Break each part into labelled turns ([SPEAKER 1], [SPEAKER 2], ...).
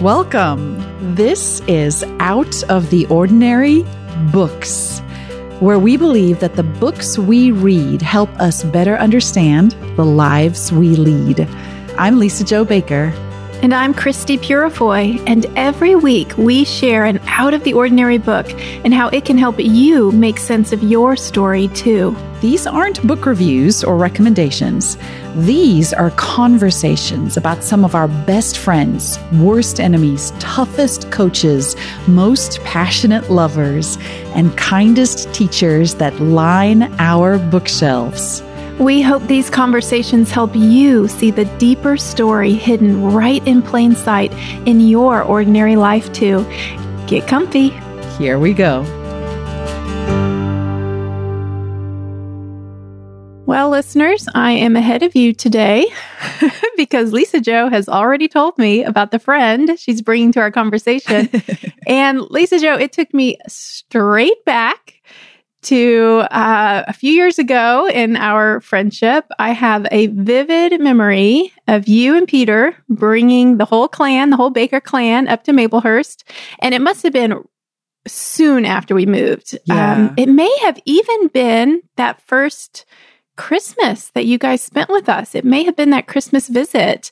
[SPEAKER 1] Welcome. This is Out of the Ordinary Books, where we believe that the books we read help us better understand the lives we lead. I'm Lisa-Jo Baker.
[SPEAKER 2] And I'm Christie Purifoy, and every week we share an out of the ordinary book and how it can help you make sense of your story too.
[SPEAKER 1] These aren't book reviews or recommendations. These are conversations about some of our best friends, worst enemies, toughest coaches, most passionate lovers, and kindest teachers that line our bookshelves.
[SPEAKER 2] We hope these conversations help you see the deeper story hidden right in plain sight in your ordinary life, too. Get comfy.
[SPEAKER 1] Here we go.
[SPEAKER 2] Well, listeners, I am ahead of you today because Lisa-Jo has already told me about the friend she's bringing to our conversation. and Lisa-Jo, it took me straight back to uh, a few years ago in our friendship. I have a vivid memory of you and Peter bringing the whole clan, the whole Baker clan, up to Maplehurst. And it must have been soon after we moved.
[SPEAKER 1] Yeah. Um,
[SPEAKER 2] it may have even been that first Christmas that you guys spent with us. It may have been that Christmas visit.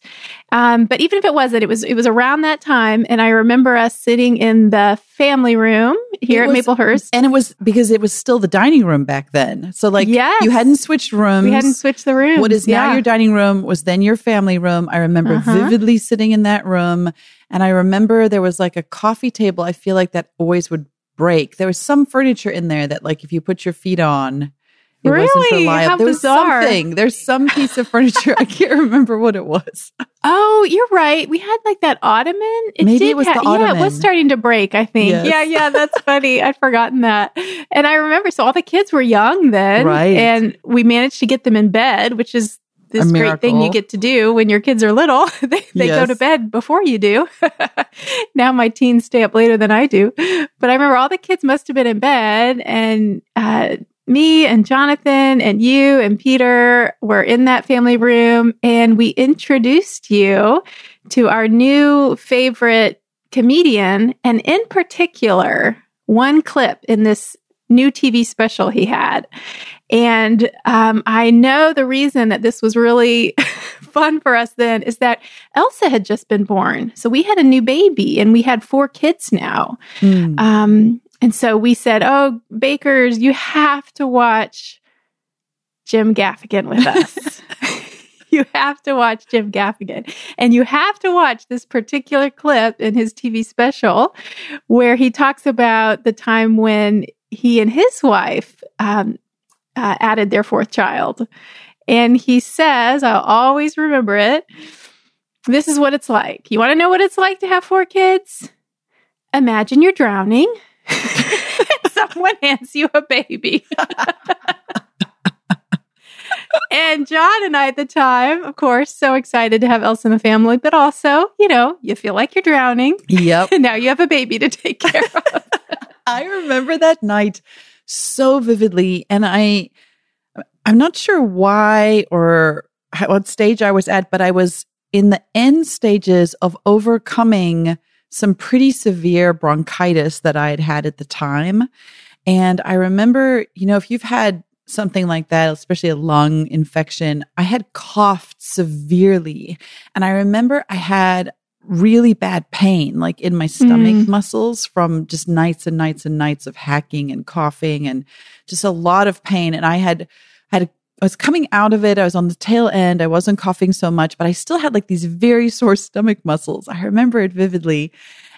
[SPEAKER 2] Um, but even if it wasn't, it was it was around that time. And I remember us sitting in the family room here
[SPEAKER 1] it
[SPEAKER 2] at
[SPEAKER 1] was,
[SPEAKER 2] Maplehurst.
[SPEAKER 1] And it was because it was still the dining room back then. So like
[SPEAKER 2] Yes.
[SPEAKER 1] you hadn't switched rooms.
[SPEAKER 2] we hadn't switched the room.
[SPEAKER 1] What is now
[SPEAKER 2] Yeah.
[SPEAKER 1] your dining room was then your family room. I remember
[SPEAKER 2] Uh-huh.
[SPEAKER 1] vividly sitting in that room. And I remember there was like a coffee table. I feel like that always would break. There was some furniture in there that like if you put your feet on, it wasn't
[SPEAKER 2] Really?
[SPEAKER 1] reliable.
[SPEAKER 2] How
[SPEAKER 1] there was
[SPEAKER 2] bizarre.
[SPEAKER 1] something. There's some piece of furniture. I can't remember what it was.
[SPEAKER 2] Oh, you're right. We had like that ottoman.
[SPEAKER 1] Maybe
[SPEAKER 2] did
[SPEAKER 1] it was
[SPEAKER 2] ha-
[SPEAKER 1] the
[SPEAKER 2] Yeah, it was starting to break, I think.
[SPEAKER 1] Yes.
[SPEAKER 2] Yeah, yeah, that's funny. I'd forgotten that. And I remember, so all the kids were young then.
[SPEAKER 1] Right.
[SPEAKER 2] And we managed to get them in bed, which is this great thing you get to do when your kids are little. they they go to bed before you do. now my teens stay up later than I do. But I remember all the kids must have been in bed and, uh, me and Jonathan and you and Peter were in that family room and we introduced you to our new favorite comedian and in particular one clip in this new TV special he had. And um, I know the reason that this was really fun for us then is that Elsa had just been born. So we had a new baby and we had four kids now.
[SPEAKER 1] Hmm.
[SPEAKER 2] Um, and so we said, Oh, Bakers, you have to watch Jim Gaffigan with us. you have to watch Jim Gaffigan. And you have to watch this particular clip in his TV special where he talks about the time when he and his wife um, uh, added their fourth child. And he says, I'll always remember it. This is what it's like. You want to know what it's like to have four kids? Imagine you're drowning. Someone hands you a baby. and John and I at the time, of course, so excited to have Elsa in the family, but also, you know, you feel like you're drowning.
[SPEAKER 1] Yep.
[SPEAKER 2] And now you have a baby to take care of.
[SPEAKER 1] I remember that night so vividly and I I'm not sure why or what stage I was at but I was in the end stages of overcoming some pretty severe bronchitis that I had had at the time and I remember you know if you've had something like that especially a lung infection I had coughed severely and I remember I had really bad pain, like in my stomach
[SPEAKER 2] Mm.
[SPEAKER 1] muscles from just nights and nights and nights of hacking and coughing and just a lot of pain. And I had, had, I was coming out of it. I was on the tail end. I wasn't coughing so much, but I still had like these very sore stomach muscles. I remember it vividly.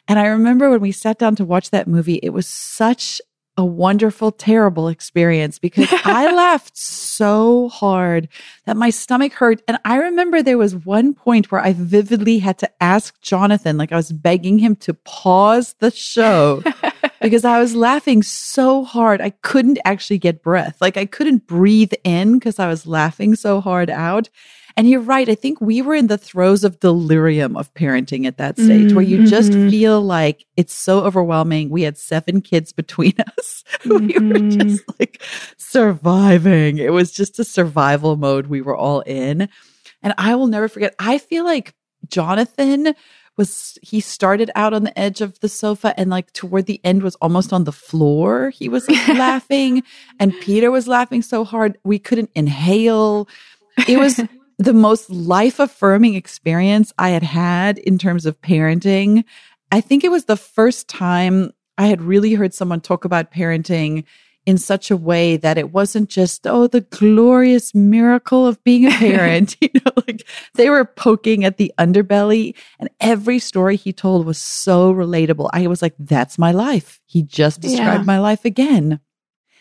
[SPEAKER 1] And I remember when we sat down to watch that movie, it was such a wonderful, terrible experience because I laughed so hard that my stomach hurt. And I remember there was one point where I vividly had to ask Jonathan, like I was begging him to pause the show because I was laughing so hard. I couldn't actually get breath. Like I couldn't breathe in because I was laughing so hard out. And you're right. I think we were in the throes of delirium of parenting at that stage where you just
[SPEAKER 2] Mhm.
[SPEAKER 1] feel like it's so overwhelming. We had seven kids between us. we were
[SPEAKER 2] Mhm.
[SPEAKER 1] just like surviving. It was just a survival mode we were all in. And I will never forget. I feel like Jonathan was he started out on the edge of the sofa and like toward the end was almost on the floor. He was like laughing and Peter was laughing so hard we couldn't inhale. It was the most life affirming experience I had had in terms of parenting. I think it was the first time I had really heard someone talk about parenting in such a way that it wasn't just, oh, the glorious miracle of being a parent. you know, like they were poking at the underbelly and every story he told was so relatable. I was like, that's my life. He just described yeah. my life again.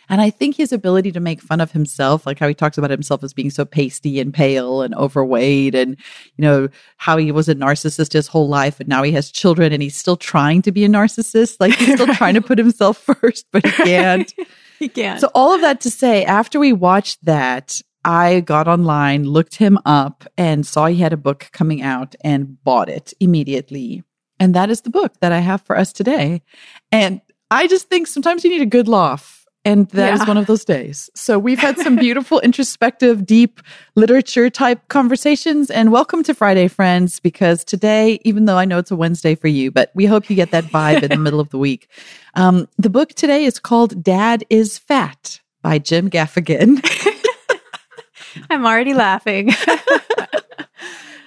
[SPEAKER 1] And I think his ability to make fun of himself, like how he talks about himself as being so pasty and pale and overweight, and, you know, how he was a narcissist his whole life and now he has children and he's still trying to be a narcissist. Like he's still right. trying to put himself first, but he can't.
[SPEAKER 2] he can't.
[SPEAKER 1] So, all of that to say, after we watched that, I got online, looked him up, and saw he had a book coming out and bought it immediately. And that is the book that I have for us today. And I just think sometimes you need a good laugh. And that yeah. is one of those days. So we've had some beautiful, introspective, deep literature type conversations. And welcome to Friday, friends, because today, even though I know it's a Wednesday for you, but we hope you get that vibe in the middle of the week. Um, the book today is called Dad is Fat by Jim Gaffigan.
[SPEAKER 2] I'm already laughing.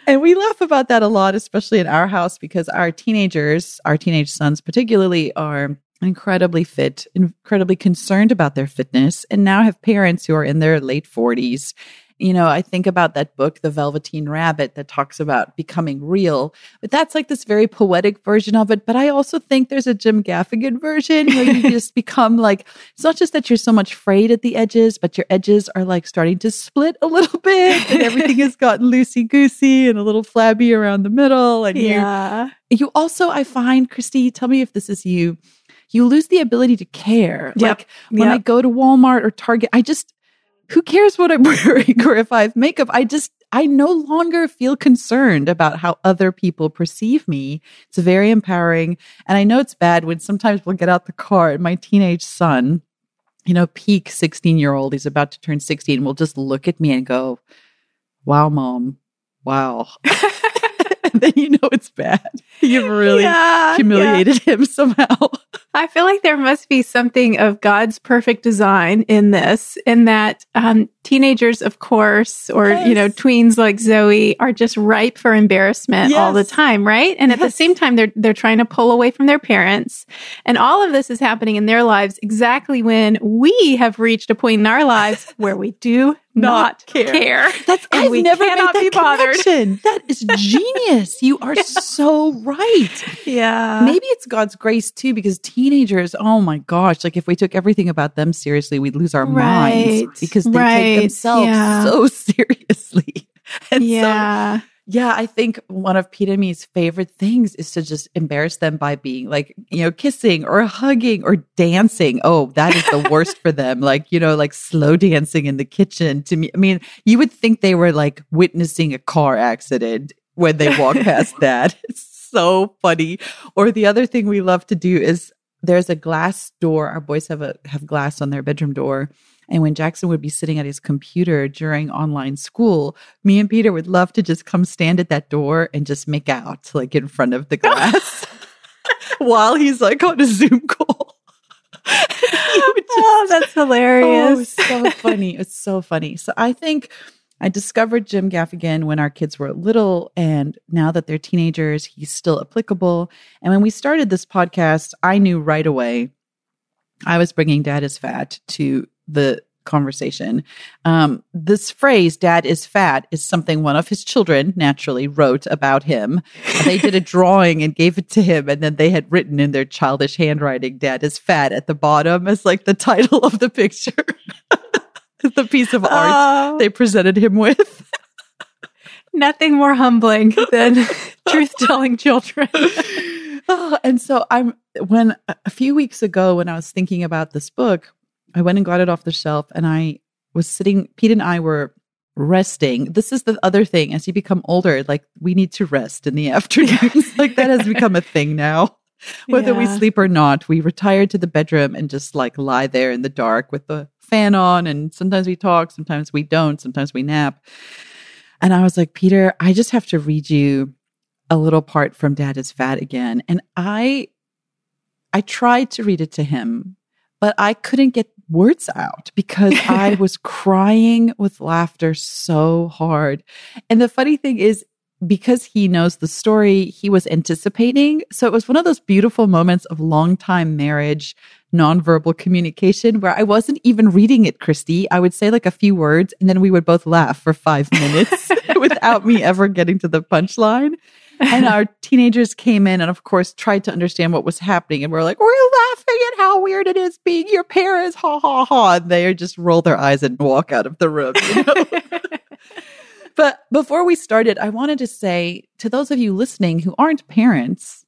[SPEAKER 1] and we laugh about that a lot, especially in our house, because our teenagers, our teenage sons particularly, are incredibly fit, incredibly concerned about their fitness, and now have parents who are in their late 40s. You know, I think about that book, The Velveteen Rabbit, that talks about becoming real, but that's like this very poetic version of it. But I also think there's a Jim Gaffigan version where you just become like, it's not just that you're so much frayed at the edges, but your edges are like starting to split a little bit and everything has gotten loosey goosey and a little flabby around the middle. And yeah. you, you also, I find, Christie, tell me if this is you you lose the ability to care. Yep. Like when yep. I go to Walmart or Target, I just, who cares what I'm wearing or if I have makeup? I just, I no longer feel concerned about how other people perceive me. It's very empowering. And I know it's bad when sometimes we'll get out the car and my teenage son, you know, peak 16 year old, he's about to turn 16, will just look at me and go, wow, mom, wow. and then you know it's bad. You've really yeah, humiliated yeah. him somehow.
[SPEAKER 2] I feel like there must be something of God's perfect design in this, in that um, teenagers, of course, or yes. you know, tweens like Zoe are just ripe for embarrassment yes. all the time, right? And yes. at the same time, they're they're trying to pull away from their parents, and all of this is happening in their lives exactly when we have reached a point in our lives where we do not, care. care.
[SPEAKER 1] That's and I've we never cannot made that be bothered. Connection. That is genius. You are yeah. so right.
[SPEAKER 2] Yeah.
[SPEAKER 1] Maybe it's God's grace too, because teenagers, oh my gosh, like if we took everything about them seriously, we'd lose our right. minds because they right. take themselves yeah. so seriously. And yeah. So yeah, I think one of Pete and me's favorite things is to just embarrass them by being like, you know, kissing or hugging or dancing. Oh, that is the worst for them. Like, you know, like slow dancing in the kitchen. To me, I mean, you would think they were like witnessing a car accident when they walk past that. It's so funny. Or the other thing we love to do is there's a glass door. Our boys have a have glass on their bedroom door and when Jackson would be sitting at his computer during online school, me and Peter would love to just come stand at that door and just make out like in front of the glass while he's like on a Zoom call.
[SPEAKER 2] Oh, just, oh, that's hilarious.
[SPEAKER 1] Oh, so funny. It's so funny. So I think I discovered Jim Gaffigan when our kids were little, and now that they're teenagers, he's still applicable. And when we started this podcast, I knew right away I was bringing Dad is Fat to the conversation. Um, this phrase, dad is fat, is something one of his children naturally wrote about him. They did a drawing and gave it to him. And then they had written in their childish handwriting, dad is fat at the bottom as like the title of the picture, the piece of art oh. they presented him with.
[SPEAKER 2] Nothing more humbling than truth telling children.
[SPEAKER 1] oh, and so I'm, when a few weeks ago, when I was thinking about this book, I went and got it off the shelf and I was sitting, Pete and I were resting. This is the other thing. As you become older, like we need to rest in the afternoons. like that has become a thing now. Whether yeah. we sleep or not, we retire to the bedroom and just like lie there in the dark with the fan on. And sometimes we talk, sometimes we don't, sometimes we nap. And I was like, Peter, I just have to read you a little part from Dad is Fat again. And I I tried to read it to him, but I couldn't get words out because I was crying with laughter so hard. And the funny thing is, because he knows the story, he was anticipating. So it was one of those beautiful moments of long time marriage, nonverbal communication where I wasn't even reading it, Christie. I would say like a few words and then we would both laugh for five minutes without me ever getting to the punchline. And our teenagers came in and, of course, tried to understand what was happening. And we're like, we're laughing at how weird it is being your parents. Ha ha ha. And they just roll their eyes and walk out of the room. You know? but before we started, I wanted to say to those of you listening who aren't parents,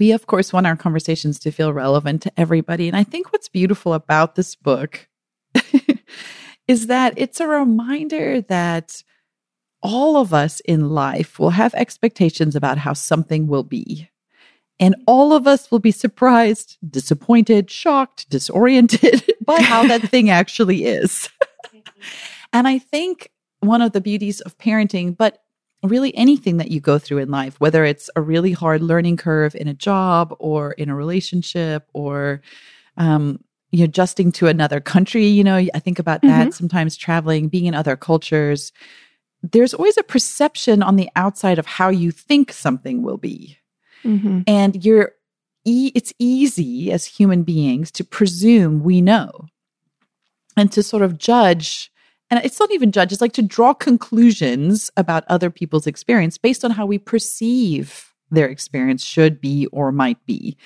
[SPEAKER 1] we, of course, want our conversations to feel relevant to everybody. And I think what's beautiful about this book is that it's a reminder that all of us in life will have expectations about how something will be. And all of us will be surprised, disappointed, shocked, disoriented by how that thing actually is. and I think one of the beauties of parenting, but really anything that you go through in life, whether it's a really hard learning curve in a job or in a relationship or, um, you know, adjusting to another country, you know, I think about that mm-hmm. sometimes traveling, being in other cultures there's always a perception on the outside of how you think something will be. Mm-hmm. And you're e- it's easy as human beings to presume we know and to sort of judge and it's not even judge it's like to draw conclusions about other people's experience based on how we perceive their experience should be or might be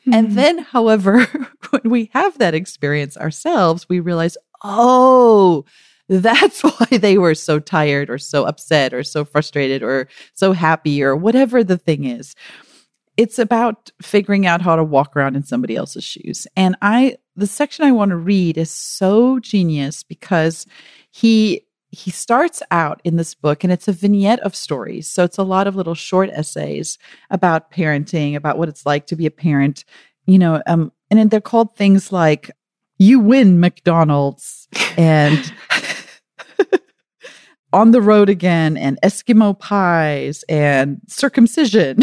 [SPEAKER 1] mm-hmm. and then however when we have that experience ourselves we realize oh that's why they were so tired or so upset or so frustrated or so happy or whatever the thing is. It's about figuring out how to walk around in somebody else's shoes. And I, the section I want to read is so genius because he, he starts out in this book and it's a vignette of stories. So it's a lot of little short essays about parenting, about what it's like to be a parent, you know, um, and they're called things like you win McDonald's and on the road again and Eskimo pies and circumcision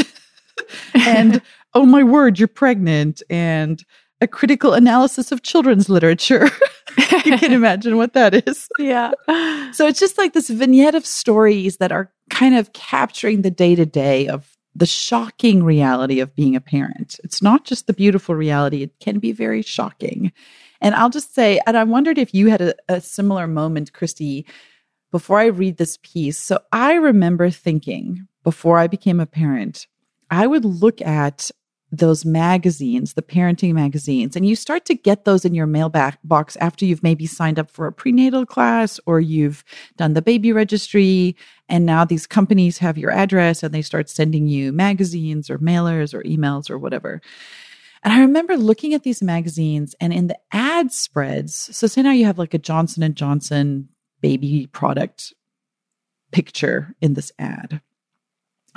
[SPEAKER 1] and oh my word, you're pregnant and a critical analysis of children's literature. you can imagine what that is.
[SPEAKER 2] Yeah.
[SPEAKER 1] So it's just like this vignette of stories that are kind of capturing the day to day of the shocking reality of being a parent. It's not just the beautiful reality, it can be very shocking. And I'll just say, and I wondered if you had a, a similar moment, Christie, before I read this piece. So I remember thinking before I became a parent, I would look at those magazines, the parenting magazines, and you start to get those in your mailbox after you've maybe signed up for a prenatal class or you've done the baby registry. And now these companies have your address and they start sending you magazines or mailers or emails or whatever. And I remember looking at these magazines and in the ad spreads, so say now you have like a Johnson and Johnson baby product picture in this ad.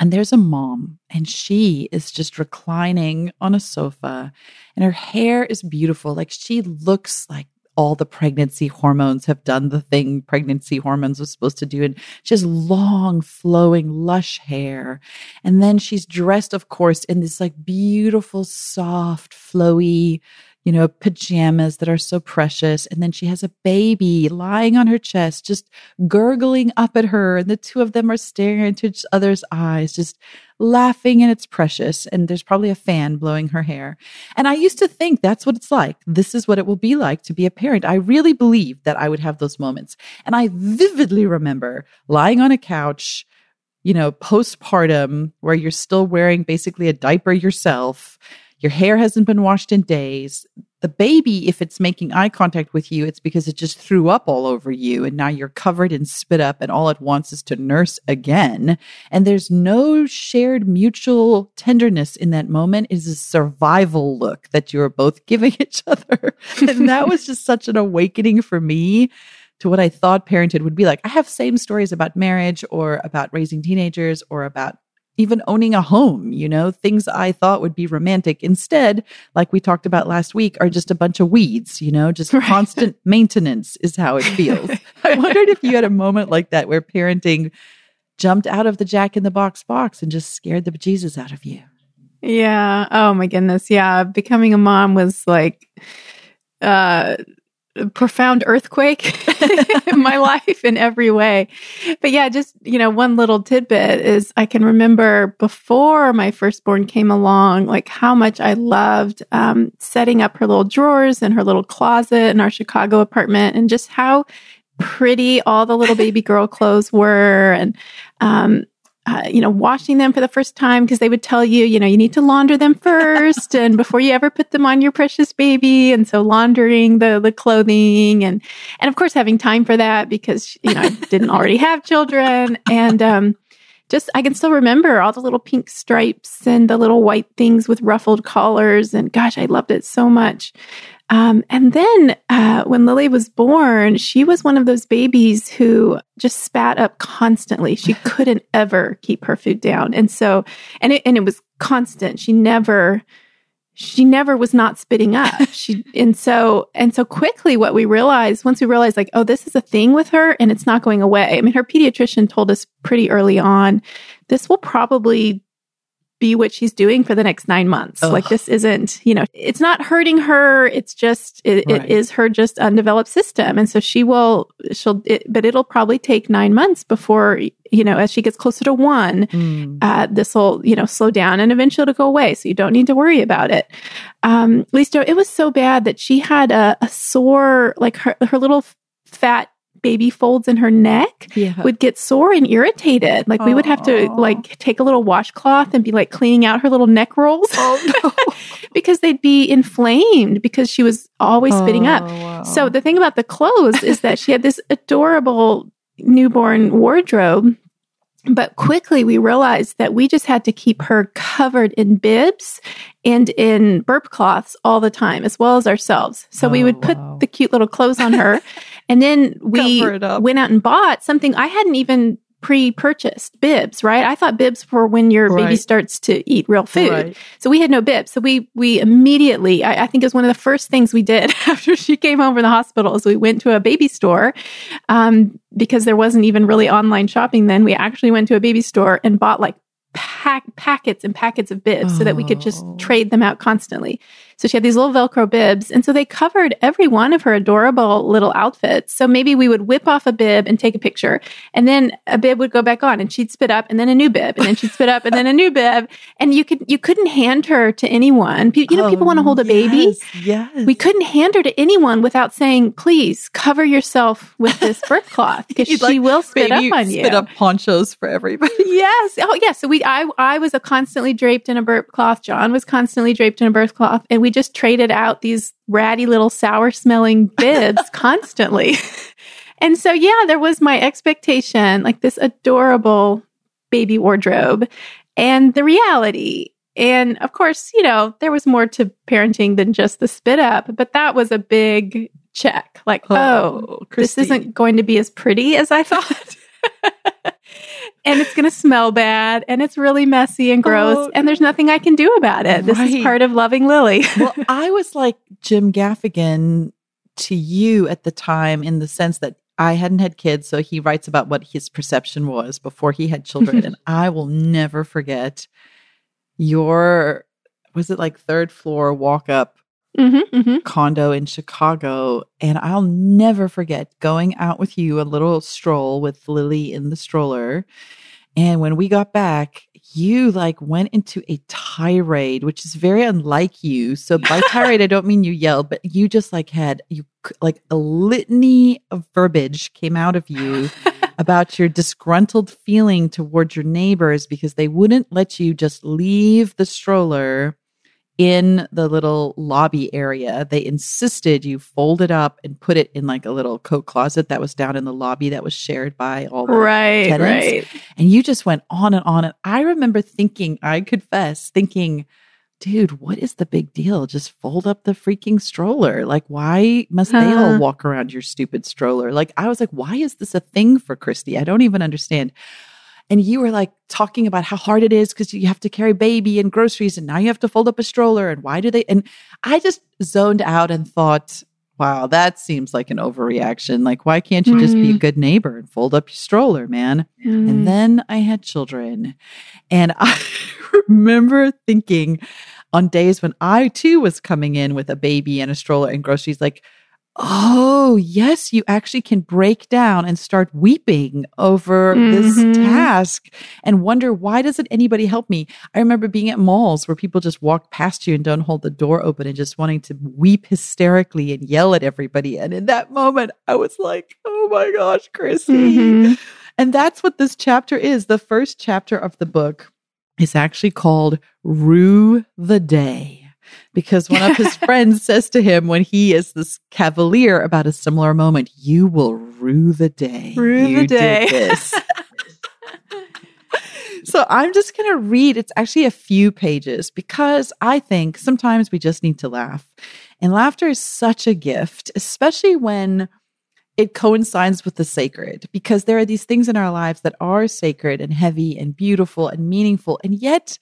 [SPEAKER 1] And there's a mom, and she is just reclining on a sofa, and her hair is beautiful. Like she looks like all the pregnancy hormones have done the thing pregnancy hormones was supposed to do. And she has long, flowing, lush hair. And then she's dressed, of course, in this like beautiful, soft, flowy, you know, pajamas that are so precious. And then she has a baby lying on her chest, just gurgling up at her. And the two of them are staring into each other's eyes, just laughing. And it's precious. And there's probably a fan blowing her hair. And I used to think that's what it's like. This is what it will be like to be a parent. I really believed that I would have those moments. And I vividly remember lying on a couch you know, postpartum, where you're still wearing basically a diaper yourself, your hair hasn't been washed in days. The baby, if it's making eye contact with you, it's because it just threw up all over you and now you're covered in spit up and all it wants is to nurse again. And there's no shared mutual tenderness in that moment. It is a survival look that you're both giving each other. and that was just such an awakening for me to what I thought parenthood would be like. I have same stories about marriage or about raising teenagers or about even owning a home, you know, things I thought would be romantic. Instead, like we talked about last week, are just a bunch of weeds, you know, just right. constant maintenance is how it feels. I wondered if you had a moment like that where parenting jumped out of the Jack in the Box box and just scared the bejesus out of you.
[SPEAKER 2] Yeah. Oh my goodness. Yeah. Becoming a mom was like uh profound earthquake in my life in every way. But yeah, just, you know, one little tidbit is I can remember before my firstborn came along, like how much I loved um, setting up her little drawers and her little closet in our Chicago apartment and just how pretty all the little baby girl clothes were. And, um, uh, you know, washing them for the first time because they would tell you, you know, you need to launder them first and before you ever put them on your precious baby. And so laundering the the clothing and and of course having time for that because you know I didn't already have children and um just I can still remember all the little pink stripes and the little white things with ruffled collars and gosh, I loved it so much. Um, and then uh, when Lily was born, she was one of those babies who just spat up constantly. She couldn't ever keep her food down, and so and it and it was constant. She never she never was not spitting up. She and so and so quickly what we realized once we realized like oh this is a thing with her and it's not going away. I mean her pediatrician told us pretty early on this will probably be what she's doing for the next nine months. Ugh. Like this isn't, you know, it's not hurting her. It's just, it, right. it is her just undeveloped system. And so she will, she'll, it, but it'll probably take nine months before, you know, as she gets closer to one, mm. uh, this will, you know, slow down and eventually it'll go away. So you don't need to worry about it. Um, at it was so bad that she had a, a sore, like her, her little fat baby folds in her neck yeah. would get sore and irritated. Like Aww. we would have to like take a little washcloth and be like cleaning out her little neck rolls. Oh, no. because they'd be inflamed because she was always oh, spitting up. Oh, wow. So the thing about the clothes is that she had this adorable newborn wardrobe but quickly we realized that we just had to keep her covered in bibs and in burp cloths all the time, as well as ourselves. So oh, we would put wow. the cute little clothes on her And then we went out and bought something I hadn't even pre-purchased bibs, right? I thought bibs were when your right. baby starts to eat real food. Right. So we had no bibs. So we we immediately, I, I, think it was one of the first things we did after she came home from the hospital is we went to a baby store. Um, because there wasn't even really online shopping then. We actually went to a baby store and bought like pack, packets and packets of bibs oh. so that we could just oh. trade them out constantly. So she had these little Velcro bibs. And so they covered every one of her adorable little outfits. So maybe we would whip off a bib and take a picture. And then a bib would go back on and she'd spit up and then a new bib and then she'd spit up and then a new bib. And you could, you couldn't hand her to anyone. You know, oh, people want to hold a baby.
[SPEAKER 1] Yes.
[SPEAKER 2] We couldn't hand her to anyone without saying, please cover yourself with this birth cloth because she like will spit up on you.
[SPEAKER 1] Spit up ponchos for everybody.
[SPEAKER 2] yes. Oh, yes. Yeah. So we, I, I was a constantly draped in a burp cloth. John was constantly draped in a birth cloth. And we just traded out these ratty little sour smelling bibs constantly. and so, yeah, there was my expectation, like this adorable baby wardrobe and the reality. And of course, you know, there was more to parenting than just the spit up, but that was a big check. Like, oh, oh this isn't going to be as pretty as I thought. And it's going to smell bad and it's really messy and gross oh, and there's nothing I can do about it. This is part of loving Lily.
[SPEAKER 1] well, I was like Jim Gaffigan to you at the time in the sense that I hadn't had kids, so he writes about what his perception was before he had children. and I will never forget your, was it like third floor walk up Mm-hmm, mm-hmm. condo in Chicago. And I'll never forget going out with you a little stroll with Lily in the stroller. And when we got back, you like went into a tirade, which is very unlike you. So by tirade, I don't mean you yelled, but you just like had you like a litany of verbiage came out of you about your disgruntled feeling towards your neighbors because they wouldn't let you just leave the stroller in the little lobby area. They insisted you fold it up and put it in like a little coat closet that was down in the lobby that was shared by all the
[SPEAKER 2] right,
[SPEAKER 1] tenants.
[SPEAKER 2] Right.
[SPEAKER 1] And you just went on and on. And I remember thinking, I confess, thinking, dude, what is the big deal? Just fold up the freaking stroller. Like, why must they all walk around your stupid stroller? Like, I was like, why is this a thing for Christie? I don't even understand and you were like talking about how hard it is because you have to carry baby and groceries and now you have to fold up a stroller and why do they and i just zoned out and thought wow, that seems like an overreaction. Like, why can't you just be a
[SPEAKER 2] Mm.
[SPEAKER 1] good neighbor and fold up your stroller, man?
[SPEAKER 2] Mm.
[SPEAKER 1] And then I had children. And I remember thinking on days when I too was coming in with a baby and a stroller and groceries, like, oh, yes, you actually can break down and start weeping over this
[SPEAKER 2] Mhm.
[SPEAKER 1] task and wonder, why doesn't anybody help me? I remember being at malls where people just walk past you and don't hold the door open and just wanting to weep hysterically and yell at everybody. And in that moment, I was like, oh my gosh, Chrissy.
[SPEAKER 2] Mhm.
[SPEAKER 1] And that's what this chapter is. The first chapter of the book is actually called Rue the Day. Because one of his friends says to him when he is this cavalier about a similar moment, You will rue the day.
[SPEAKER 2] Rue
[SPEAKER 1] you
[SPEAKER 2] the
[SPEAKER 1] did
[SPEAKER 2] day."
[SPEAKER 1] this." so I'm just going to read. It's actually a few pages because I think sometimes we just need to laugh. And laughter is such a gift, especially when it coincides with the sacred because there are these things in our lives that are sacred and heavy and beautiful and meaningful and yet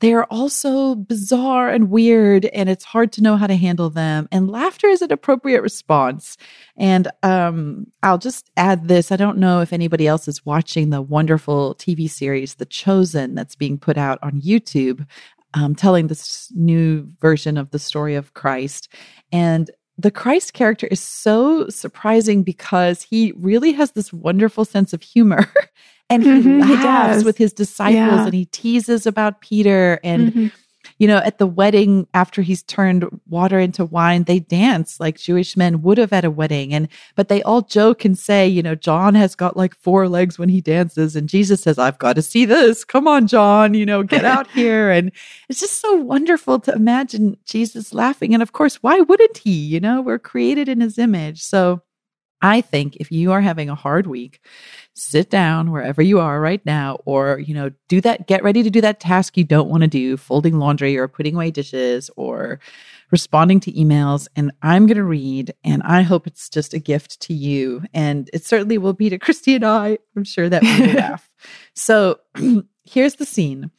[SPEAKER 1] they are also bizarre and weird and it's hard to know how to handle them. And laughter is an appropriate response. And um, i'll just add this. I don't know if anybody else is watching the wonderful tv series the chosen that's being put out on youtube um, telling this new version of the story of christ. And the Christ character is so surprising because he really has this wonderful sense of humor and he
[SPEAKER 2] Mhm, he
[SPEAKER 1] laughs
[SPEAKER 2] does.
[SPEAKER 1] with his disciples
[SPEAKER 2] Yeah.
[SPEAKER 1] and he teases about Peter and
[SPEAKER 2] Mhm.
[SPEAKER 1] you know at the wedding after he's turned water into wine they dance like Jewish men would have at a wedding and but they all joke and say you know John has got like four legs when he dances and Jesus says I've got to see this come on John you know get out here and it's just so wonderful to imagine Jesus laughing. And of course, why wouldn't he? You know, we're created in his image. So I think if you are having a hard week, sit down wherever you are right now, or, you know, do that, get ready to do that task you don't want to do, folding laundry or putting away dishes or responding to emails. And I'm going to read, and I hope it's just a gift to you. And it certainly will be to Christie and I. I'm sure that we will laugh. So here's the scene.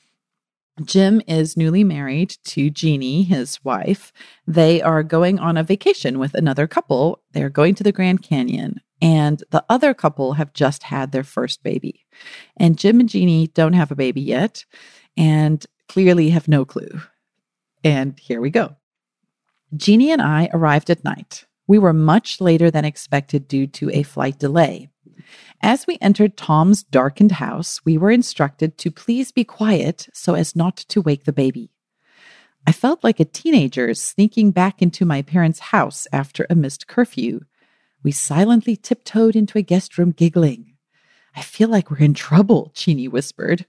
[SPEAKER 1] Jim is newly married to Jeannie, his wife. They are going on a vacation with another couple. They're going to the Grand Canyon, and the other couple have just had their first baby. And Jim and Jeannie don't have a baby yet and clearly have no clue. And here we go. Jeannie and I arrived at night. We were much later than expected due to a flight delay. As we entered Tom's darkened house, we were instructed to please be quiet so as not to wake the baby. I felt like a teenager sneaking back into my parents' house after a missed curfew. We silently tiptoed into a guest room, giggling. I feel like we're in trouble, Jeannie whispered.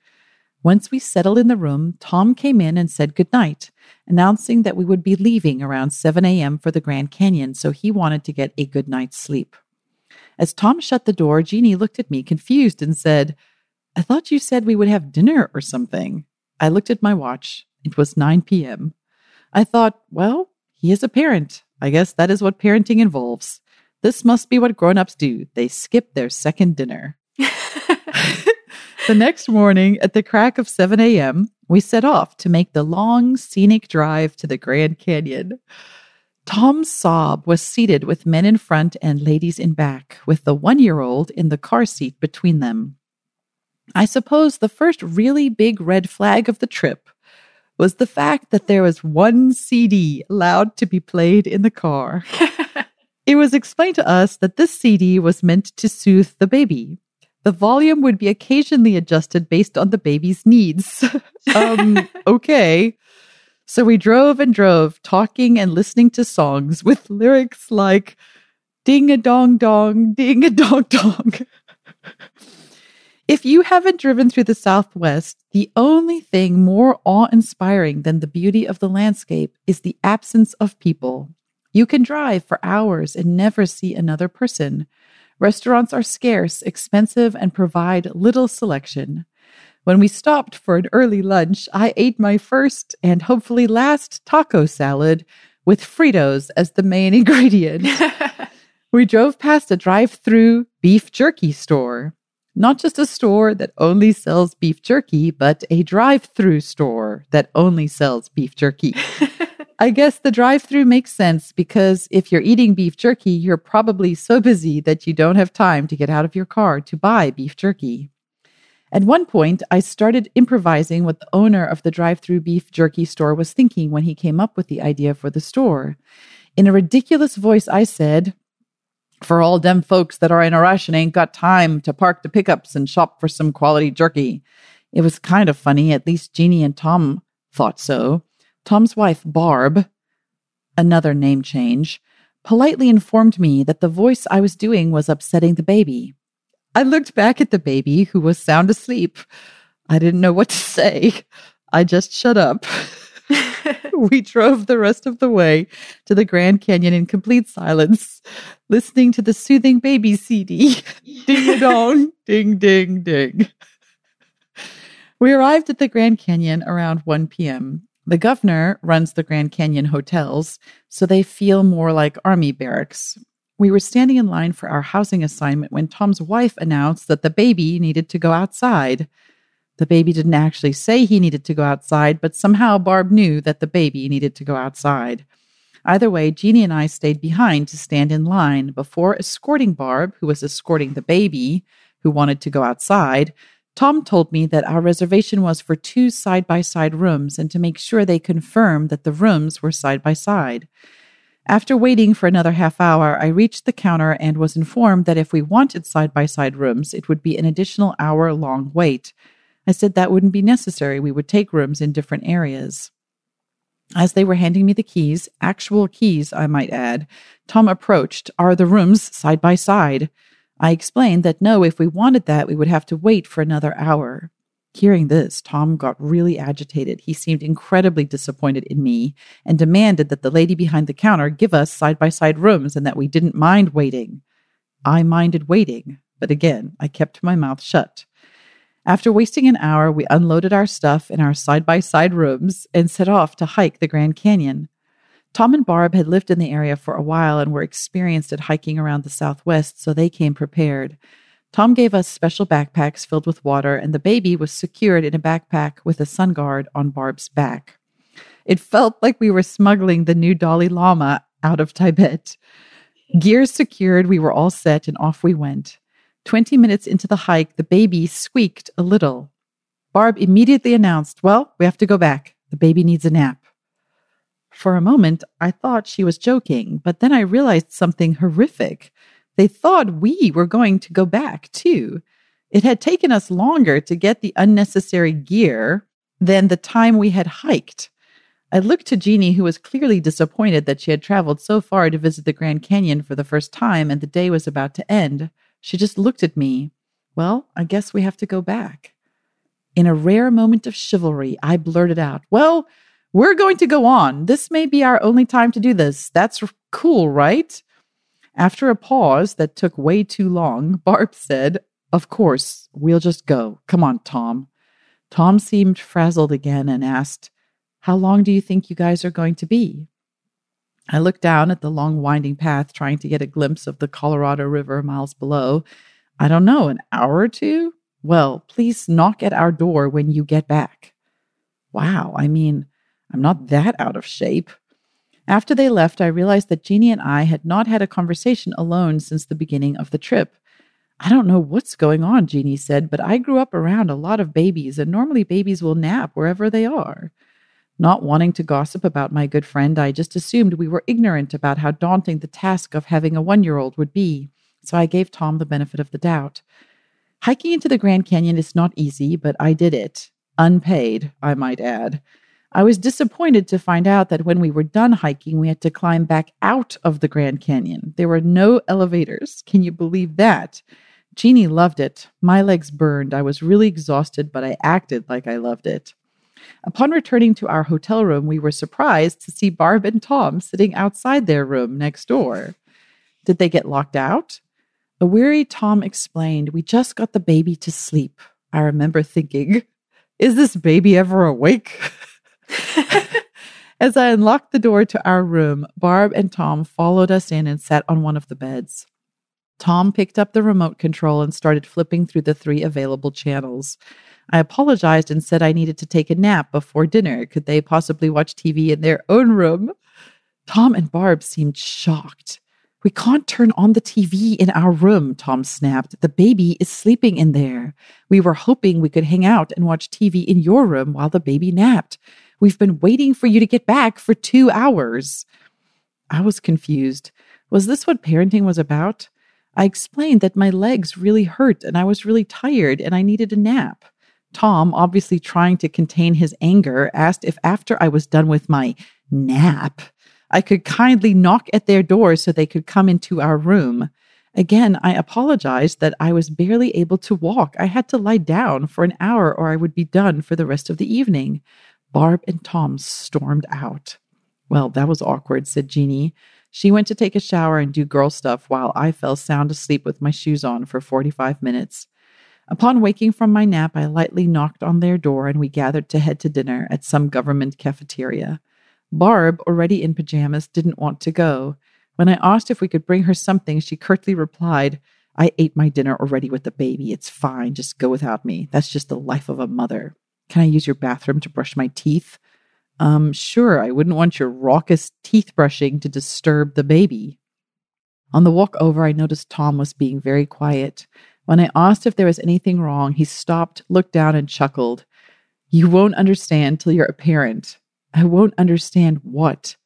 [SPEAKER 1] Once we settled in the room, Tom came in and said goodnight, announcing that we would be leaving around 7 a.m. for the Grand Canyon, so he wanted to get a good night's sleep. As Tom shut the door, Jeannie looked at me confused and said, I thought you said we would have dinner or something. I looked at my watch. It was 9 p.m. I thought, well, he is a parent. I guess that is what parenting involves. This must be what grown ups do. They skip their second dinner. the next morning, at the crack of 7 a.m., we set off to make the long, scenic drive to the Grand Canyon. Tom's Saab was seated with men in front and ladies in back, with the one year old in the car seat between them. I suppose the first really big red flag of the trip was the fact that there was one CD allowed to be played in the car. It was explained to us that this CD was meant to soothe the baby. The volume would be occasionally adjusted based on the baby's needs. um, okay. So we drove and drove, talking and listening to songs with lyrics like ding a dong dong, ding a dong dong. if you haven't driven through the Southwest, the only thing more awe inspiring than the beauty of the landscape is the absence of people. You can drive for hours and never see another person. Restaurants are scarce, expensive, and provide little selection. When we stopped for an early lunch, I ate my first and hopefully last taco salad with Fritos as the main ingredient. we drove past a drive through beef jerky store. Not just a store that only sells beef jerky, but a drive through store that only sells beef jerky. I guess the drive through makes sense because if you're eating beef jerky, you're probably so busy that you don't have time to get out of your car to buy beef jerky. At one point, I started improvising what the owner of the drive through beef jerky store was thinking when he came up with the idea for the store. In a ridiculous voice, I said, For all dem folks that are in a rush and ain't got time to park the pickups and shop for some quality jerky. It was kind of funny, at least Jeannie and Tom thought so. Tom's wife, Barb, another name change, politely informed me that the voice I was doing was upsetting the baby. I looked back at the baby, who was sound asleep. I didn't know what to say. I just shut up. we drove the rest of the way to the Grand Canyon in complete silence, listening to the soothing baby CD. ding a dong, ding, ding, ding. We arrived at the Grand Canyon around 1 p.m. The governor runs the Grand Canyon hotels, so they feel more like army barracks. We were standing in line for our housing assignment when Tom's wife announced that the baby needed to go outside. The baby didn't actually say he needed to go outside, but somehow Barb knew that the baby needed to go outside. Either way, Jeannie and I stayed behind to stand in line before escorting Barb, who was escorting the baby, who wanted to go outside, Tom told me that our reservation was for two side by side rooms and to make sure they confirmed that the rooms were side by side. After waiting for another half hour, I reached the counter and was informed that if we wanted side by side rooms, it would be an additional hour long wait. I said that wouldn't be necessary. We would take rooms in different areas. As they were handing me the keys, actual keys, I might add, Tom approached. Are the rooms side by side? I explained that no, if we wanted that, we would have to wait for another hour. Hearing this, Tom got really agitated. He seemed incredibly disappointed in me and demanded that the lady behind the counter give us side by side rooms and that we didn't mind waiting. I minded waiting, but again, I kept my mouth shut. After wasting an hour, we unloaded our stuff in our side by side rooms and set off to hike the Grand Canyon. Tom and Barb had lived in the area for a while and were experienced at hiking around the Southwest, so they came prepared. Tom gave us special backpacks filled with water, and the baby was secured in a backpack with a sun guard on Barb's back. It felt like we were smuggling the new Dalai Lama out of Tibet. Gears secured, we were all set, and off we went. Twenty minutes into the hike, the baby squeaked a little. Barb immediately announced, Well, we have to go back. The baby needs a nap. For a moment, I thought she was joking, but then I realized something horrific. They thought we were going to go back too. It had taken us longer to get the unnecessary gear than the time we had hiked. I looked to Jeannie, who was clearly disappointed that she had traveled so far to visit the Grand Canyon for the first time and the day was about to end. She just looked at me. Well, I guess we have to go back. In a rare moment of chivalry, I blurted out, Well, we're going to go on. This may be our only time to do this. That's cool, right? After a pause that took way too long, Barb said, Of course, we'll just go. Come on, Tom. Tom seemed frazzled again and asked, How long do you think you guys are going to be? I looked down at the long winding path, trying to get a glimpse of the Colorado River miles below. I don't know, an hour or two? Well, please knock at our door when you get back. Wow, I mean, I'm not that out of shape. After they left, I realized that Jeannie and I had not had a conversation alone since the beginning of the trip. I don't know what's going on, Jeannie said, but I grew up around a lot of babies, and normally babies will nap wherever they are. Not wanting to gossip about my good friend, I just assumed we were ignorant about how daunting the task of having a one year old would be, so I gave Tom the benefit of the doubt. Hiking into the Grand Canyon is not easy, but I did it. Unpaid, I might add. I was disappointed to find out that when we were done hiking, we had to climb back out of the Grand Canyon. There were no elevators. Can you believe that? Jeannie loved it. My legs burned. I was really exhausted, but I acted like I loved it. Upon returning to our hotel room, we were surprised to see Barb and Tom sitting outside their room next door. Did they get locked out? A weary Tom explained, We just got the baby to sleep. I remember thinking, Is this baby ever awake? As I unlocked the door to our room, Barb and Tom followed us in and sat on one of the beds. Tom picked up the remote control and started flipping through the three available channels. I apologized and said I needed to take a nap before dinner. Could they possibly watch TV in their own room? Tom and Barb seemed shocked. We can't turn on the TV in our room, Tom snapped. The baby is sleeping in there. We were hoping we could hang out and watch TV in your room while the baby napped. We've been waiting for you to get back for two hours. I was confused. Was this what parenting was about? I explained that my legs really hurt and I was really tired and I needed a nap. Tom, obviously trying to contain his anger, asked if after I was done with my nap, I could kindly knock at their door so they could come into our room. Again, I apologized that I was barely able to walk. I had to lie down for an hour or I would be done for the rest of the evening. Barb and Tom stormed out. Well, that was awkward, said Jeannie. She went to take a shower and do girl stuff while I fell sound asleep with my shoes on for 45 minutes. Upon waking from my nap, I lightly knocked on their door and we gathered to head to dinner at some government cafeteria. Barb, already in pajamas, didn't want to go. When I asked if we could bring her something, she curtly replied, I ate my dinner already with the baby. It's fine. Just go without me. That's just the life of a mother. Can I use your bathroom to brush my teeth? Um, sure, I wouldn't want your raucous teeth brushing to disturb the baby. On the walk over, I noticed Tom was being very quiet. When I asked if there was anything wrong, he stopped, looked down, and chuckled. You won't understand till you're a parent. I won't understand what.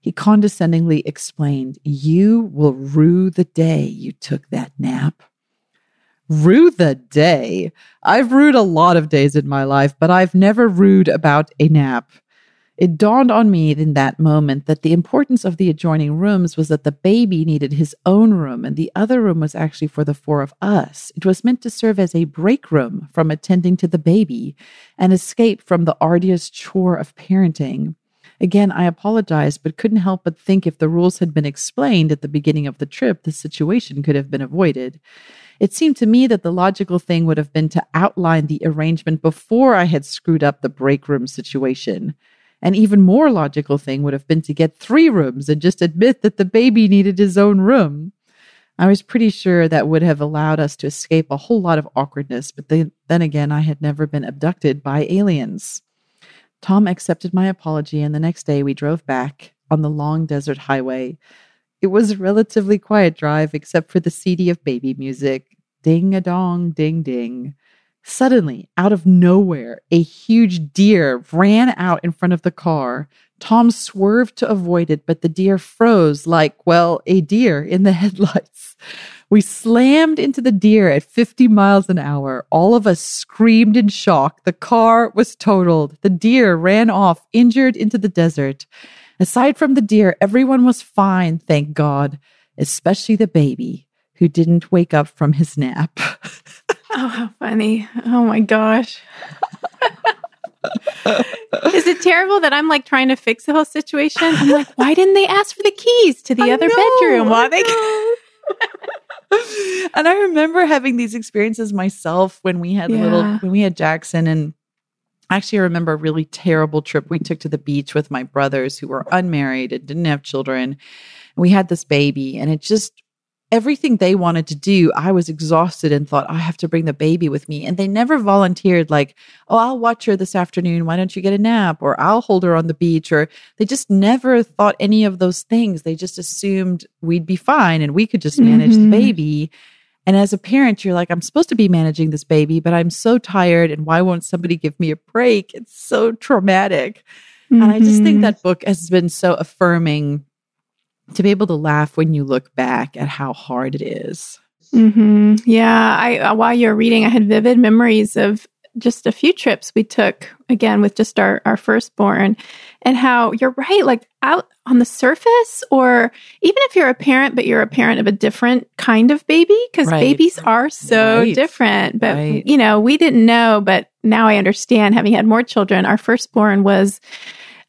[SPEAKER 1] He condescendingly explained, You will rue the day you took that nap. Rue the day. I've rued a lot of days in my life, but I've never rued about a nap. It dawned on me in that moment that the importance of the adjoining rooms was that the baby needed his own room and the other room was actually for the four of us. It was meant to serve as a break room from attending to the baby, an escape from the arduous chore of parenting. Again, I apologize, but couldn't help but think if the rules had been explained at the beginning of the trip, the situation could have been avoided. It seemed to me that the logical thing would have been to outline the arrangement before I had screwed up the break room situation. An even more logical thing would have been to get three rooms and just admit that the baby needed his own room. I was pretty sure that would have allowed us to escape a whole lot of awkwardness, but then, then again, I had never been abducted by aliens. Tom accepted my apology, and the next day we drove back on the long desert highway. It was a relatively quiet drive, except for the CD of baby music. Ding a dong, ding ding. Suddenly, out of nowhere, a huge deer ran out in front of the car. Tom swerved to avoid it, but the deer froze like, well, a deer in the headlights. We slammed into the deer at 50 miles an hour. All of us screamed in shock. The car was totaled. The deer ran off, injured into the desert. Aside from the deer, everyone was fine, thank God, especially the baby who didn't wake up from his nap.
[SPEAKER 2] Oh, how funny. Oh my gosh. Is it terrible that I'm like trying to fix the whole situation? I'm like, why didn't they ask for the keys to the
[SPEAKER 1] I
[SPEAKER 2] other
[SPEAKER 1] know,
[SPEAKER 2] bedroom? Why they
[SPEAKER 1] and I remember having these experiences myself when we had little when we had Jackson and actually I remember a really terrible trip we took to the beach with my brothers who were unmarried and didn't have children. We had this baby and it just everything they wanted to do, I was exhausted and thought I have to bring the baby with me and they never volunteered like, "Oh, I'll watch her this afternoon. Why don't you get a nap?" or "I'll hold her on the beach." or they just never thought any of those things. They just assumed we'd be fine and we could just manage
[SPEAKER 2] Mhm.
[SPEAKER 1] the baby. And as a parent, you're like, I'm supposed to be managing this baby, but I'm so tired. And why won't somebody give me a break? It's so traumatic. And I just think
[SPEAKER 2] Mhm.
[SPEAKER 1] that book has been so affirming to be able to laugh when you look back at how hard it is.
[SPEAKER 2] hmm Yeah, I uh, while you're reading, I had vivid memories of just a few trips we took again with just our our firstborn, and how you're right, like out on the surface, or even if you're a parent, but you're a parent of a different kind of baby, because
[SPEAKER 1] Right.
[SPEAKER 2] babies are so
[SPEAKER 1] Right.
[SPEAKER 2] different. But
[SPEAKER 1] Right.
[SPEAKER 2] you know, we didn't know, but now I understand. Having had more children, our firstborn was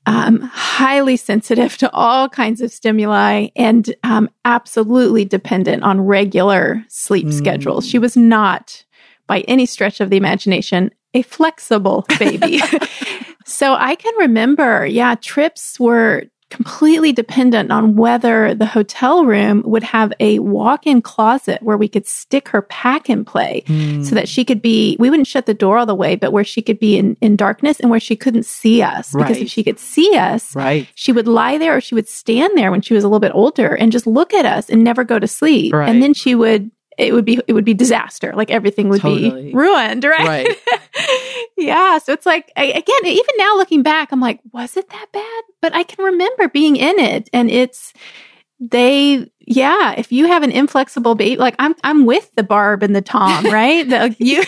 [SPEAKER 2] um, highly sensitive to all kinds of stimuli and um, absolutely dependent on regular sleep
[SPEAKER 1] Mm.
[SPEAKER 2] schedules. She was not, by any stretch of the imagination, a flexible baby. so I can remember, yeah, trips were completely dependent on whether the hotel room would have a walk-in closet where we could stick her pack and play
[SPEAKER 1] Mm.
[SPEAKER 2] so that she could be we wouldn't shut the door all the way but where she could be in, in darkness and where she couldn't see us because if she could see us
[SPEAKER 1] right.
[SPEAKER 2] she would lie there or she would stand there when she was a little bit older and just look at us and never go to sleep
[SPEAKER 1] Right.
[SPEAKER 2] and then she would it would be it would be disaster. Like everything would
[SPEAKER 1] Totally.
[SPEAKER 2] be ruined right?
[SPEAKER 1] Right.
[SPEAKER 2] yeah. So it's like I, again even now looking back i'm like was it that bad? But i can remember being in it and it's they yeah if you have an inflexible baby like i'm i'm with the barb and the tom right? The, you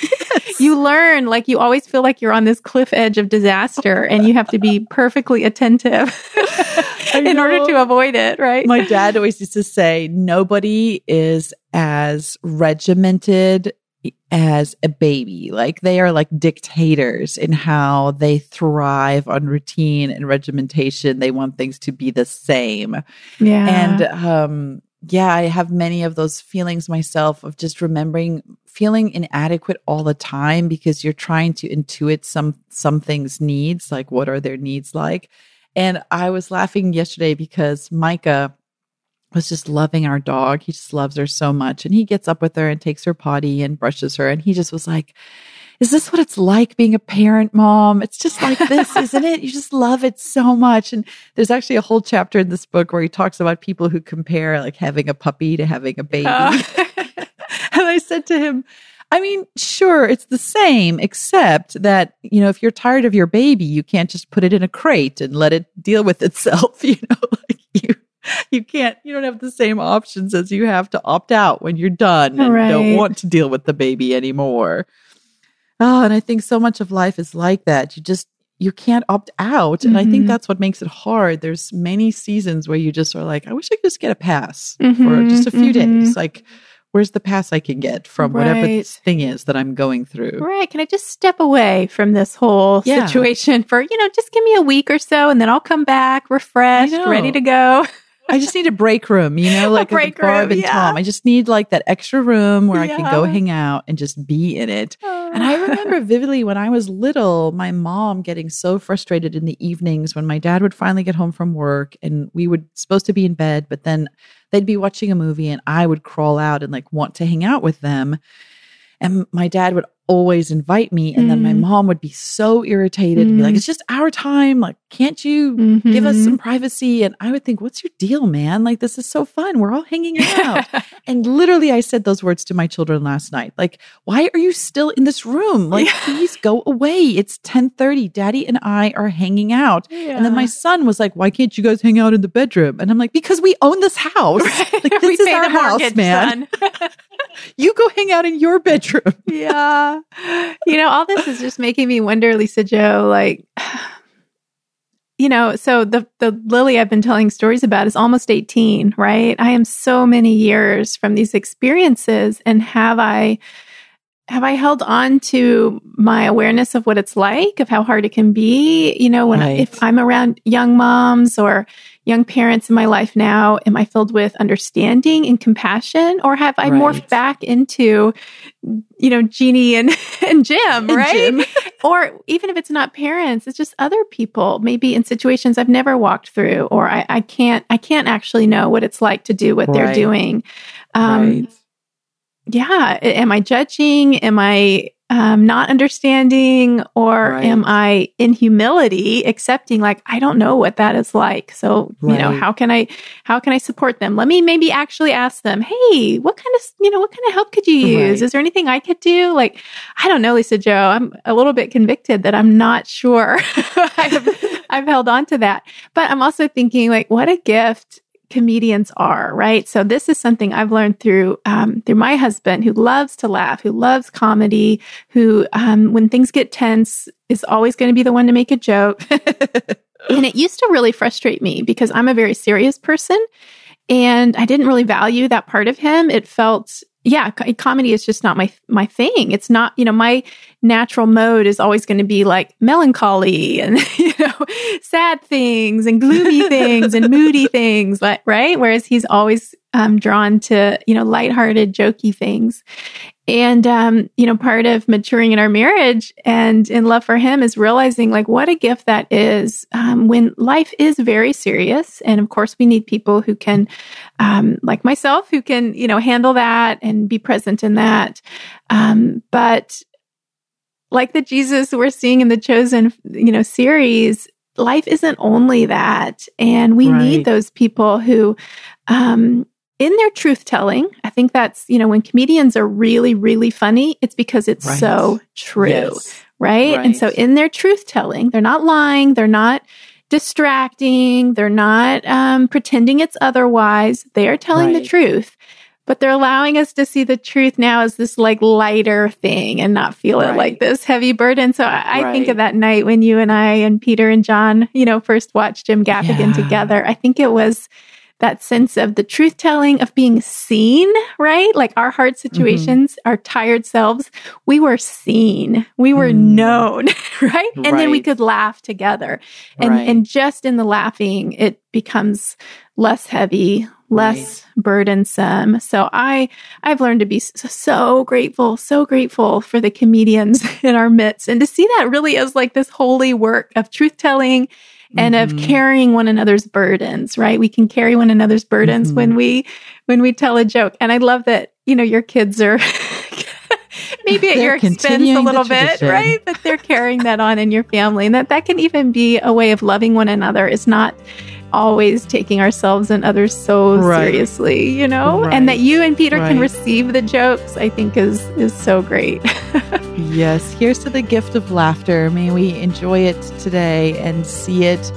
[SPEAKER 2] you learn like you always feel like you're on this cliff edge of disaster and you have to be perfectly attentive in order to avoid it right
[SPEAKER 1] My dad always used to say, nobody is as regimented as a baby. Like they are like dictators in how they thrive on routine and regimentation. They want things to be the same.
[SPEAKER 2] yeah
[SPEAKER 1] And um yeah, I have many of those feelings myself of just remembering feeling inadequate all the time because you're trying to intuit some some things needs, like what are their needs like. And I was laughing yesterday because Micah was just loving our dog. He just loves her so much. And he gets up with her and takes her potty and brushes her. And he just was like, Is this what it's like being a parent, mom? It's just like this, isn't it? You just love it so much. And there's actually a whole chapter in this book where he talks about people who compare like having a puppy to having a baby.
[SPEAKER 2] Oh.
[SPEAKER 1] and I said to him, I mean, sure, it's the same, except that, you know, if you're tired of your baby, you can't just put it in a crate and let it deal with itself. You know, like you, you can't, you don't have the same options as you have to opt out when you're done and don't want to deal with the baby anymore. Oh, and I think so much of life is like that. You just, you can't opt out. And I think
[SPEAKER 2] Mhm.
[SPEAKER 1] that's what makes it hard. There's many seasons where you just are like, I wish I could just get a pass for
[SPEAKER 2] Mhm,
[SPEAKER 1] just a few
[SPEAKER 2] mhm.
[SPEAKER 1] days. Like, where's the pass I can get from whatever this thing is that I'm going through?
[SPEAKER 2] Right. Can I just step away from this whole
[SPEAKER 1] Yeah.
[SPEAKER 2] situation for, you know, just give me a week or so and then I'll come back refreshed, ready to go.
[SPEAKER 1] I just need a break room, you know, like
[SPEAKER 2] break
[SPEAKER 1] with Barb
[SPEAKER 2] room,
[SPEAKER 1] and
[SPEAKER 2] yeah.
[SPEAKER 1] Tom. I just need like that extra room where I can go hang out and just be in it. And I ah. remember vividly when I was little, my mom getting so frustrated in the evenings when my dad would finally get home from work and we would supposed to be in bed, but then they'd be watching a movie and I would crawl out and like want to hang out with them. And my dad would always invite me. And then my
[SPEAKER 2] Mm.
[SPEAKER 1] mom would be so irritated and be like,
[SPEAKER 2] Mm.
[SPEAKER 1] it's just our time. Like, can't you give us some privacy? And I would think, what's your deal, man? Like, this is so fun. We're all hanging out. and literally, I said those words to my children last night. Like, why are you still in this room? Like,
[SPEAKER 2] Yeah.
[SPEAKER 1] please go away. It's 1030. Daddy and I are hanging out. And then my son was like, why can't you guys hang out in the bedroom? And I'm like, because we own this house. Like,
[SPEAKER 2] we
[SPEAKER 1] this is our house,
[SPEAKER 2] mortgage,
[SPEAKER 1] man. You go hang out in your bedroom.
[SPEAKER 2] yeah. You know, all this is just making me wonder, Lisa-Jo, like, you know, so the the Lily I've been telling stories about is almost 18, right? I am so many years from these experiences and have I have I held on to my awareness of what it's like, of how hard it can be? You know, when I, if I'm around young moms or young parents in my life now, am I filled with understanding and compassion, or have I morphed back into, you know, Jeannie and and Jim,
[SPEAKER 1] And
[SPEAKER 2] right?
[SPEAKER 1] Jim.
[SPEAKER 2] or even if it's not parents, it's just other people, maybe in situations I've never walked through, or I, I can't I can't actually know what it's like to do what they're doing. Um,
[SPEAKER 1] right.
[SPEAKER 2] yeah am i judging am i um, not understanding or
[SPEAKER 1] Right.
[SPEAKER 2] am i in humility accepting like i don't know what that is like. So you know how can i how can i support them? Let me maybe actually ask them hey what kind of you know what kind of help could you use?
[SPEAKER 1] Right.
[SPEAKER 2] is there anything i could do? Like i don't know Lisa-Jo i'm a little bit convicted that i'm not sure. I've, I've held on to that. But i'm also thinking like what a gift comedians are, right? So this is something I've learned through um, through my husband, who loves to laugh, who loves comedy, who um, when things get tense is always going to be the one to make a joke. and it used to really frustrate me because I'm a very serious person, and I didn't really value that part of him. It felt yeah, comedy is just not my my thing. It's not, you know, my natural mode is always going to be like melancholy and you know, sad things and gloomy things and moody things, right. Whereas he's always um, drawn to you know lighthearted, jokey things. And, um, you know, part of maturing in our marriage and in love for him is realizing like what a gift that is um, when life is very serious. And of course, we need people who can, um, like myself, who can, you know, handle that and be present in that. Um, but like the Jesus we're seeing in the Chosen, you know, series, life isn't only that. And we right. need those people who, um, in their truth telling, I think that's, you know, when comedians are really, really funny, it's because it's right. so true, yes. right? right? And so in their truth telling, they're not lying, they're not distracting, they're not um, pretending it's otherwise, they are telling right. the truth. But they're allowing us to see the truth now as this like lighter thing and not feel it like this heavy burden. So I, I think of that night when you and I and Peter and John, you know, first watched Jim Gaffigan yeah. together. I think it was that sense of the truth telling, of being seen, right? Like our hard mm-hmm. situations, mm-hmm. our tired selves, we were seen, we were mm. known, right? And right. then we could laugh together. And, right. and just in the laughing, it becomes less heavy, less right. burdensome. So I I've learned to be so, so, grateful, so grateful for the comedians in our midst and to see that really as like this holy work of truth telling and mm-hmm. of carrying one another's burdens, right? We can carry one another's burdens mm-hmm. when we when we tell a joke. And I love that, you know, your kids are maybe at your expense a little bit, right? But they're carrying that on in your family. And that that can even be a way of loving one another is not always taking ourselves and others so right. seriously, you know? Right. And that you and Peter right. can receive the jokes, I think is is so great.
[SPEAKER 1] yes, here's to the gift of laughter. May we enjoy it today and see it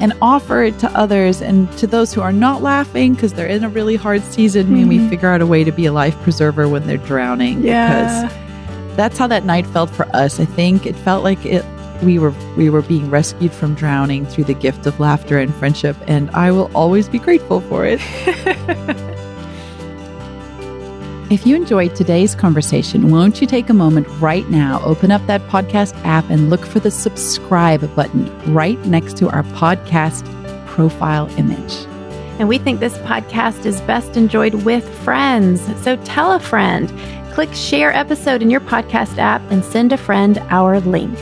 [SPEAKER 1] and offer it to others and to those who are not laughing because they're in a really hard season. Mm-hmm. May we mm-hmm. figure out a way to be a life preserver when they're drowning.
[SPEAKER 2] Yeah.
[SPEAKER 1] Because that's how that night felt for us. I think it felt like it we were we were being rescued from drowning through the gift of laughter and friendship and I will always be grateful for it. if you enjoyed today's conversation, won't you take a moment right now, open up that podcast app and look for the subscribe button right next to our podcast profile image.
[SPEAKER 2] And we think this podcast is best enjoyed with friends. So tell a friend, click share episode in your podcast app and send a friend our link.